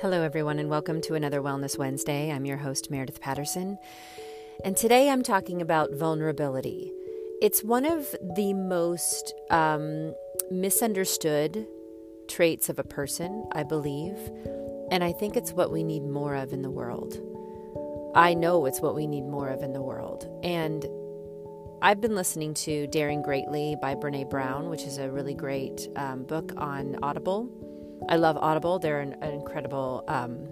Hello, everyone, and welcome to another Wellness Wednesday. I'm your host, Meredith Patterson. And today I'm talking about vulnerability. It's one of the most um, misunderstood traits of a person, I believe. And I think it's what we need more of in the world. I know it's what we need more of in the world. And I've been listening to Daring Greatly by Brene Brown, which is a really great um, book on Audible. I love Audible. They're an, an incredible, um,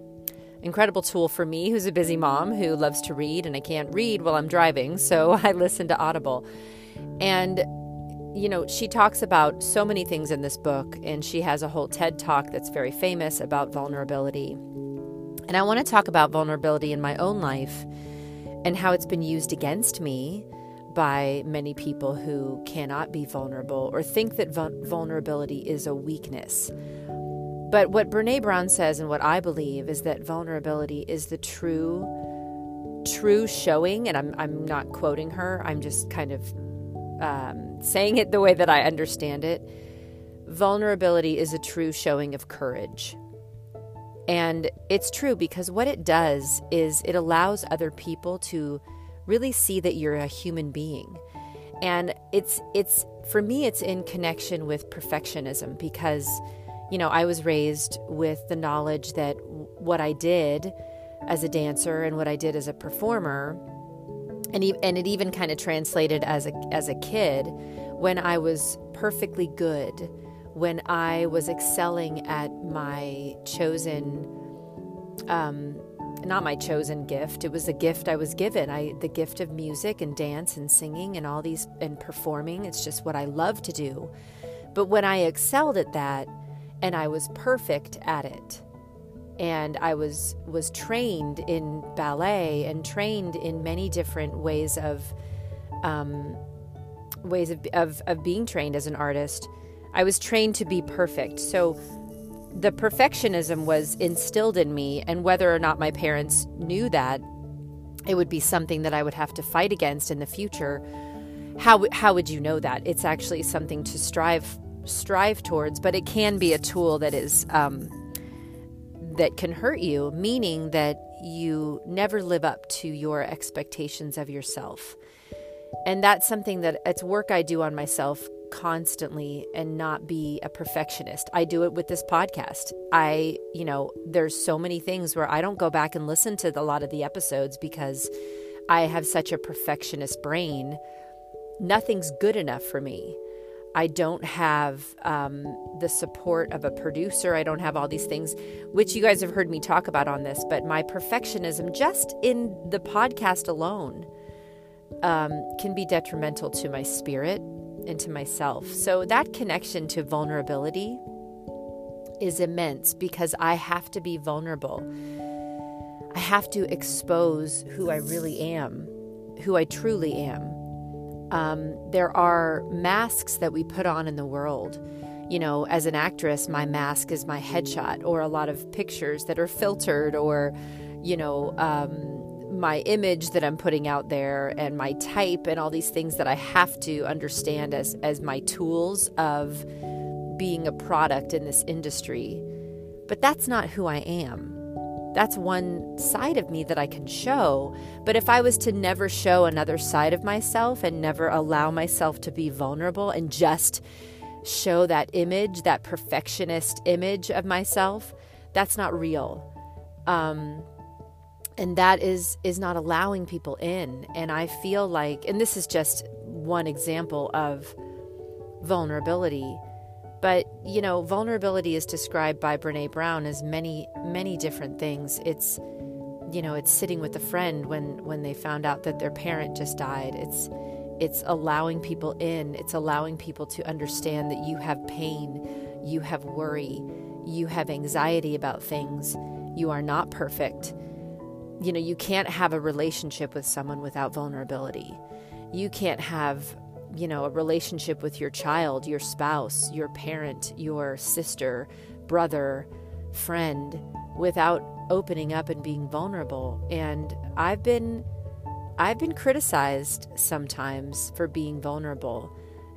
incredible tool for me, who's a busy mom who loves to read, and I can't read while I'm driving, so I listen to Audible. And you know, she talks about so many things in this book, and she has a whole TED talk that's very famous about vulnerability. And I want to talk about vulnerability in my own life and how it's been used against me by many people who cannot be vulnerable or think that vulnerability is a weakness but what Brene Brown says and what I believe is that vulnerability is the true true showing and I'm I'm not quoting her. I'm just kind of um, saying it the way that I understand it. Vulnerability is a true showing of courage. And it's true because what it does is it allows other people to really see that you're a human being. And it's it's for me it's in connection with perfectionism because you know, I was raised with the knowledge that what I did as a dancer and what I did as a performer, and and it even kind of translated as a as a kid, when I was perfectly good, when I was excelling at my chosen, um, not my chosen gift. It was a gift I was given. I the gift of music and dance and singing and all these and performing. It's just what I love to do. But when I excelled at that and I was perfect at it. And I was was trained in ballet and trained in many different ways of um, ways of, of, of being trained as an artist. I was trained to be perfect. So the perfectionism was instilled in me, and whether or not my parents knew that, it would be something that I would have to fight against in the future. How, how would you know that? It's actually something to strive strive towards, but it can be a tool that is um, that can hurt you, meaning that you never live up to your expectations of yourself. And that's something that it's work I do on myself constantly and not be a perfectionist. I do it with this podcast. I, you know, there's so many things where I don't go back and listen to a lot of the episodes because I have such a perfectionist brain. Nothing's good enough for me. I don't have um, the support of a producer. I don't have all these things, which you guys have heard me talk about on this. But my perfectionism, just in the podcast alone, um, can be detrimental to my spirit and to myself. So that connection to vulnerability is immense because I have to be vulnerable. I have to expose who I really am, who I truly am. Um, there are masks that we put on in the world. You know, as an actress, my mask is my headshot, or a lot of pictures that are filtered, or, you know, um, my image that I'm putting out there, and my type, and all these things that I have to understand as, as my tools of being a product in this industry. But that's not who I am. That's one side of me that I can show. But if I was to never show another side of myself and never allow myself to be vulnerable and just show that image, that perfectionist image of myself, that's not real. Um, and that is is not allowing people in and i feel like and this is just one example of vulnerability but, you know, vulnerability is described by Brene Brown as many, many different things. It's, you know, it's sitting with a friend when, when they found out that their parent just died. It's, it's allowing people in. It's allowing people to understand that you have pain, you have worry, you have anxiety about things. You are not perfect. You know, you can't have a relationship with someone without vulnerability. You can't have you know, a relationship with your child, your spouse, your parent, your sister, brother, friend without opening up and being vulnerable. And I've been I've been criticized sometimes for being vulnerable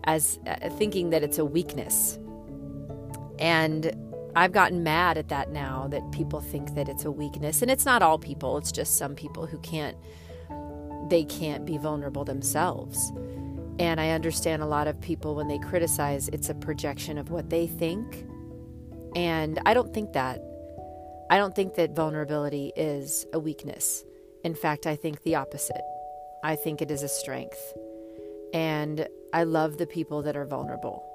as uh, thinking that it's a weakness. And I've gotten mad at that now that people think that it's a weakness. And it's not all people, it's just some people who can't they can't be vulnerable themselves. And I understand a lot of people when they criticize, it's a projection of what they think. And I don't think that. I don't think that vulnerability is a weakness. In fact, I think the opposite. I think it is a strength. And I love the people that are vulnerable.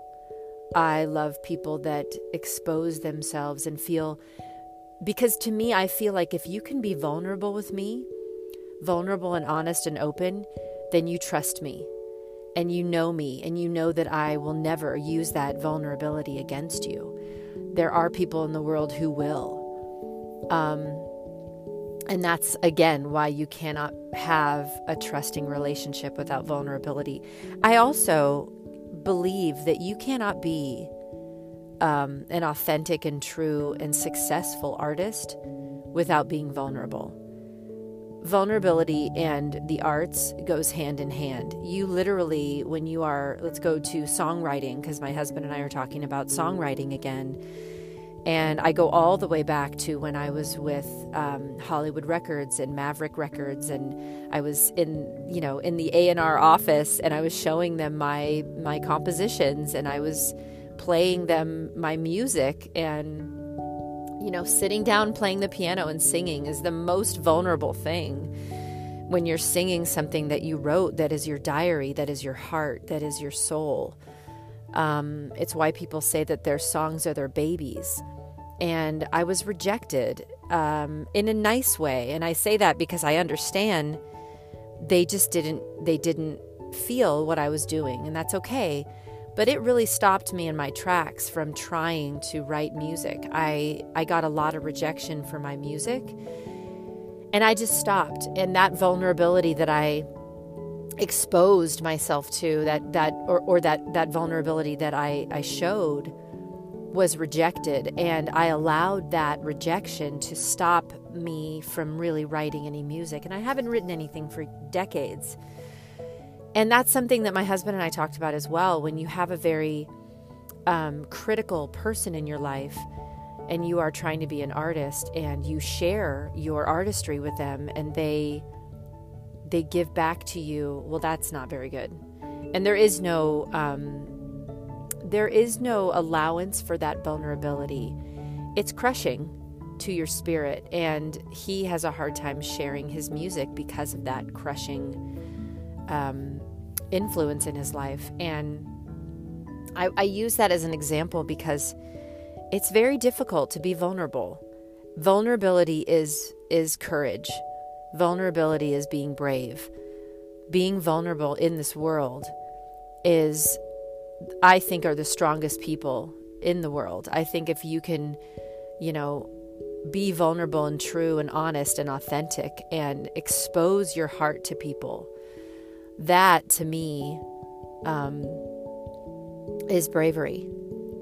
I love people that expose themselves and feel, because to me, I feel like if you can be vulnerable with me, vulnerable and honest and open, then you trust me and you know me and you know that I will never use that vulnerability against you. There are people in the world who will. Um, and that's again why you cannot have a trusting relationship without vulnerability. I also believe that you cannot be um, an authentic and true and successful artist without being vulnerable vulnerability and the arts goes hand in hand. You literally, when you are, let's go to songwriting, because my husband and I are talking about songwriting again. And I go all the way back to when I was with um, Hollywood Records and Maverick Records, and I was in, you know, in the A and R office, and I was showing them my my compositions, and I was playing them my music, and you know, sitting down playing the piano and singing is the most vulnerable thing. When you're singing something that you wrote, that is your diary, that is your heart, that is your soul. Um, it's why people say that their songs are their babies. And I was rejected um, in a nice way. And I say that because I understand they just didn't, they didn't feel what I was doing. And that's okay but it really stopped me in my tracks from trying to write music. I, I got a lot of rejection for my music, and I just stopped. And that vulnerability that I exposed myself to, that, that or, or that, that vulnerability that I, I showed, was rejected. And I allowed that rejection to stop me from really writing any music. And I haven't written anything for decades. And that's something that my husband and I talked about as well. When you have a very um, critical person in your life and you are trying to be an artist and you share your artistry with them and they they give back to you well that's not very good and there is no um, there is no allowance for that vulnerability it's crushing to your spirit and he has a hard time sharing his music because of that crushing um, influence in his life. And I, I use that as an example because it's very difficult to be vulnerable. Vulnerability is is courage. Vulnerability is being brave. Being vulnerable in this world is I think are the strongest people in the world. I think if you can, you know, be vulnerable and true and honest and authentic and expose your heart to people that to me um, is bravery.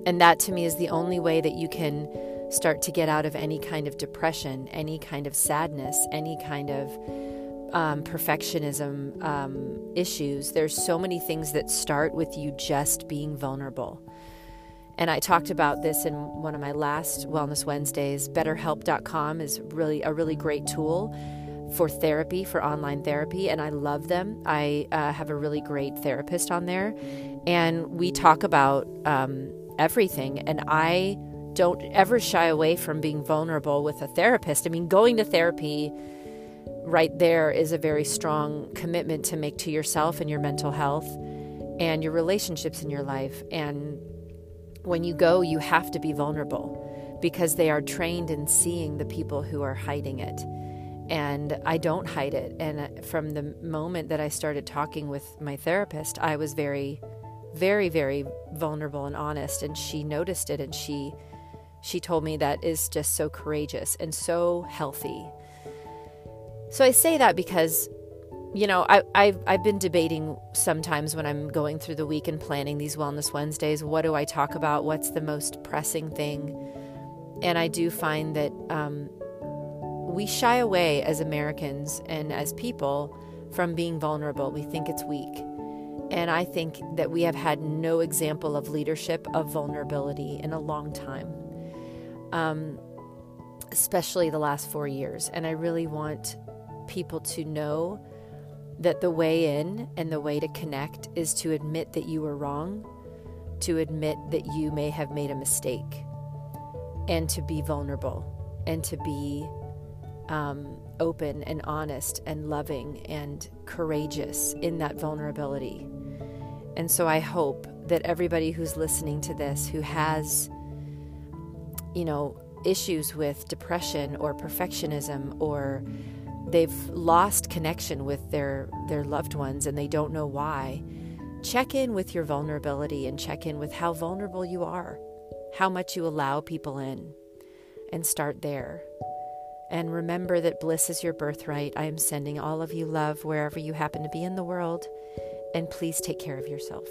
And that to me is the only way that you can start to get out of any kind of depression, any kind of sadness, any kind of um, perfectionism um, issues. There's so many things that start with you just being vulnerable. And I talked about this in one of my last Wellness Wednesdays. BetterHelp.com is really a really great tool for therapy, for online therapy, and I love them. I uh, have a really great therapist on there, and we talk about um, everything. And I don't ever shy away from being vulnerable with a therapist. I mean, going to therapy right there is a very strong commitment to make to yourself and your mental health and your relationships in your life. And when you go, you have to be vulnerable because they are trained in seeing the people who are hiding it and I don't hide it. And uh, from the moment that I started talking with my therapist, I was very, very, very vulnerable and honest. And she noticed it, and she she told me that is just so courageous and so healthy. So I say that because, you know, I, I've, I've been debating sometimes when I'm going through the week and planning these Wellness Wednesdays, what do I talk about? What's the most pressing thing? And I do find that um, we shy away as Americans and as people from being vulnerable. We think it's weak. And I think that we have had no example of leadership of vulnerability in a long time. um, especially the last four years. And I really want people to know that the way in and the way to connect is to admit that you were wrong, to admit that you may have made a mistake, and to be vulnerable and to be um, open and honest and loving and courageous in that vulnerability. And so I hope that everybody who's listening to this who has, you know, issues with depression or perfectionism or they've lost connection with their their loved ones and they don't know why check in with your vulnerability and check in with how vulnerable you are how much you allow people in and start there and remember that bliss is your birthright. I am sending all of you love wherever you happen to be in the world. And please take care of yourself